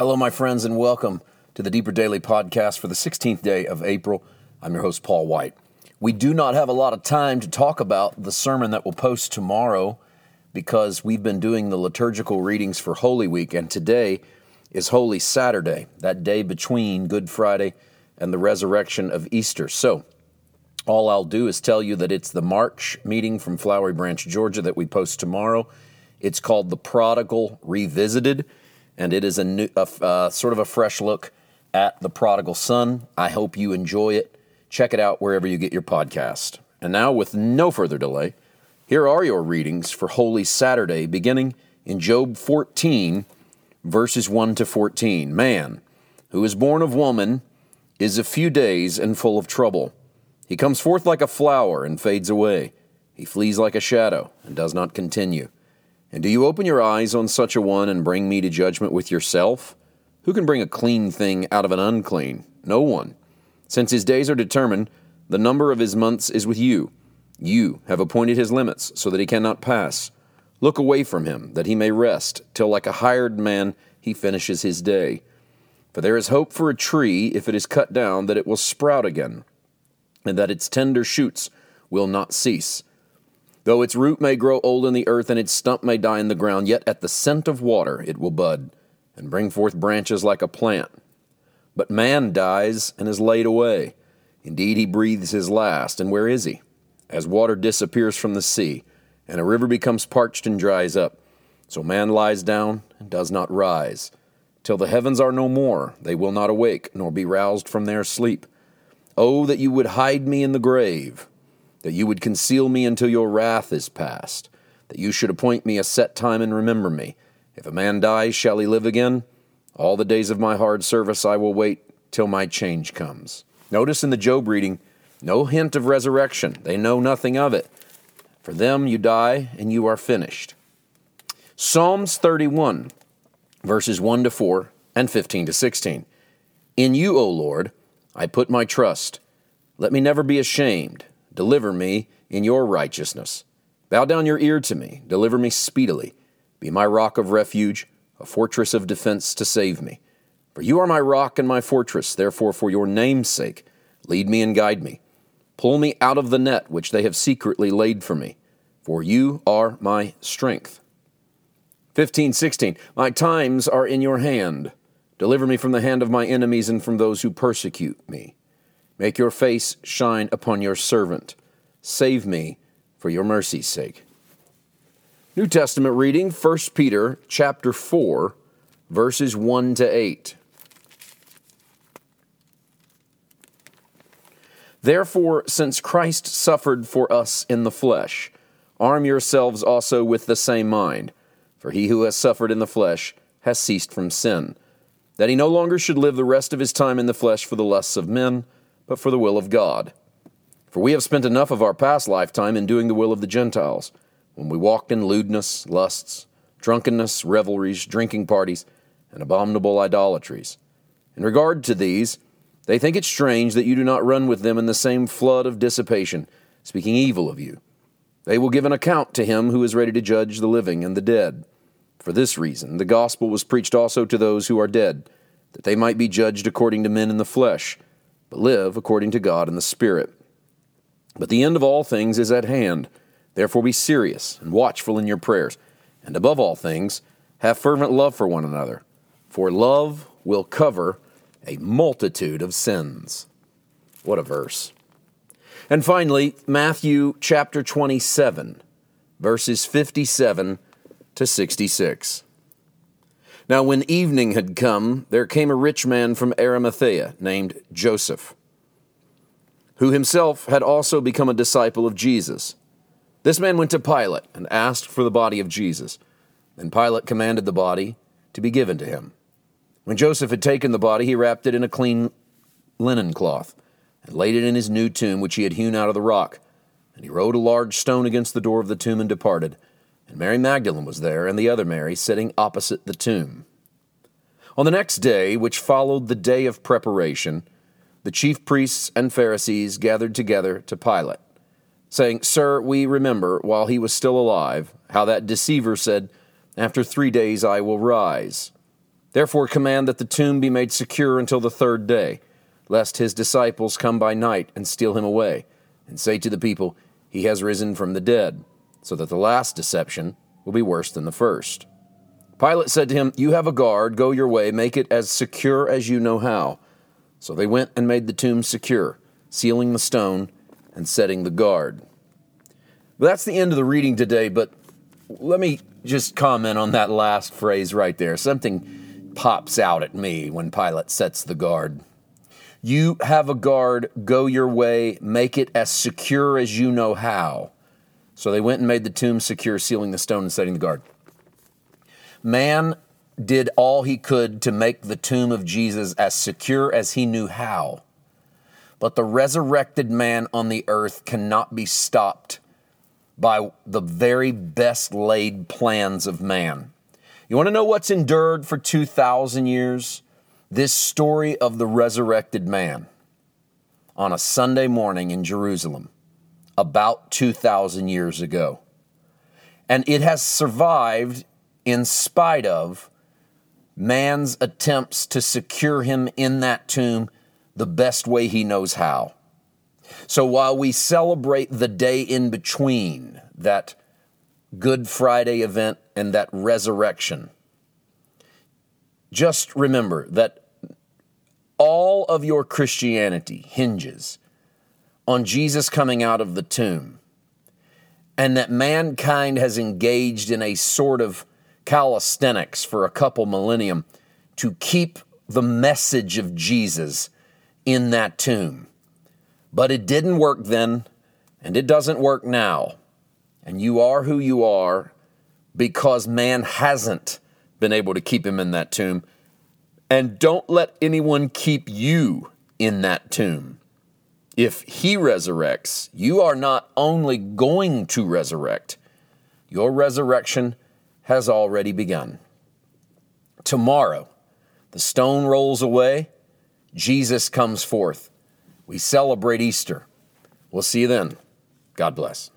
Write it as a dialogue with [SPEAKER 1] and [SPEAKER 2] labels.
[SPEAKER 1] Hello, my friends, and welcome to the Deeper Daily Podcast for the 16th day of April. I'm your host, Paul White. We do not have a lot of time to talk about the sermon that we'll post tomorrow because we've been doing the liturgical readings for Holy Week, and today is Holy Saturday, that day between Good Friday and the resurrection of Easter. So, all I'll do is tell you that it's the March meeting from Flowery Branch, Georgia, that we post tomorrow. It's called The Prodigal Revisited, and it is a, new, a uh, sort of a fresh look at the prodigal son. I hope you enjoy it. Check it out wherever you get your podcast. And now, with no further delay, here are your readings for Holy Saturday, beginning in Job 14, verses 1 to 14. Man, who is born of woman, is a few days and full of trouble. He comes forth like a flower and fades away. He flees like a shadow and does not continue. And do you open your eyes on such a one and bring me to judgment with yourself? Who can bring a clean thing out of an unclean? No one. Since his days are determined, the number of his months is with you. You have appointed his limits so that he cannot pass. Look away from him, that he may rest, till like a hired man he finishes his day. For there is hope for a tree, if it is cut down, that it will sprout again and that its tender shoots will not cease. Though its root may grow old in the earth and its stump may die in the ground, yet at the scent of water it will bud and bring forth branches like a plant. But man dies and is laid away. Indeed, he breathes his last, and where is he? As water disappears from the sea, and a river becomes parched and dries up, so man lies down and does not rise. Till the heavens are no more, they will not awake, nor be roused from their sleep. Oh, that you would hide me in the grave, that you would conceal me until your wrath is past, that you should appoint me a set time and remember me. If a man dies, shall he live again? All the days of my hard service I will wait till my change comes. Notice in the Job reading, no hint of resurrection. They know nothing of it. For them, you die and you are finished. Psalms 31, verses 1 to 4 and 15 to 16. In you, O Lord, I put my trust. Let me never be ashamed. Deliver me in your righteousness. Bow down your ear to me. Deliver me speedily. Be my rock of refuge, a fortress of defense to save me. For you are my rock and my fortress. Therefore, for your name's sake, lead me and guide me. Pull me out of the net which they have secretly laid for me. For you are my strength. 15, 16. My times are in your hand. Deliver me from the hand of my enemies and from those who persecute me. Make your face shine upon your servant. Save me for your mercy's sake. New Testament reading 1 Peter chapter 4 verses 1 to 8. Therefore, since Christ suffered for us in the flesh, arm yourselves also with the same mind, for he who has suffered in the flesh has ceased from sin that he no longer should live the rest of his time in the flesh for the lusts of men, but for the will of God. For we have spent enough of our past lifetime in doing the will of the Gentiles, when we walked in lewdness, lusts, drunkenness, revelries, drinking parties, and abominable idolatries. In regard to these, they think it strange that you do not run with them in the same flood of dissipation, speaking evil of you. They will give an account to him who is ready to judge the living and the dead. For this reason, the gospel was preached also to those who are dead, that they might be judged according to men in the flesh, but live according to God in the Spirit. But the end of all things is at hand. Therefore, be serious and watchful in your prayers, and above all things, have fervent love for one another, for love will cover a multitude of sins. What a verse. And finally, Matthew chapter 27, verses 57 to 66. Now, when evening had come, there came a rich man from Arimathea named Joseph, who himself had also become a disciple of Jesus. This man went to Pilate and asked for the body of Jesus. Then Pilate commanded the body to be given to him. When Joseph had taken the body, he wrapped it in a clean linen cloth and laid it in his new tomb, which he had hewn out of the rock. And he rolled a large stone against the door of the tomb and departed. And Mary Magdalene was there, and the other Mary sitting opposite the tomb. On the next day, which followed the day of preparation, the chief priests and Pharisees gathered together to Pilate, saying, Sir, we remember, while he was still alive, how that deceiver said, After three days I will rise. Therefore, command that the tomb be made secure until the third day, lest his disciples come by night and steal him away, and say to the people, He has risen from the dead, so that the last deception will be worse than the first. Pilate said to him, You have a guard, go your way, make it as secure as you know how. So they went and made the tomb secure, sealing the stone and setting the guard. Well, that's the end of the reading today, but let me just comment on that last phrase right there. Something pops out at me when Pilate sets the guard. You have a guard, go your way, make it as secure as you know how. So they went and made the tomb secure, sealing the stone and setting the guard. Man did all he could to make the tomb of Jesus as secure as he knew how. But the resurrected man on the earth cannot be stopped by the very best laid plans of man. You want to know what's endured for 2,000 years? This story of the resurrected man on a Sunday morning in Jerusalem about 2,000 years ago. And it has survived in spite of man's attempts to secure him in that tomb the best way he knows how. So while we celebrate the day in between that Good Friday event and that resurrection, just remember that all of your Christianity hinges on Jesus coming out of the tomb and that mankind has engaged in a sort of calisthenics for a couple millennium to keep the message of Jesus in that tomb. But it didn't work then, and it doesn't work now. And you are who you are because man hasn't been able to keep him in that tomb. And don't let anyone keep you in that tomb. If he resurrects, you are not only going to resurrect, your resurrection has already begun. Tomorrow, the stone rolls away, Jesus comes forth. We celebrate Easter. We'll see you then. God bless.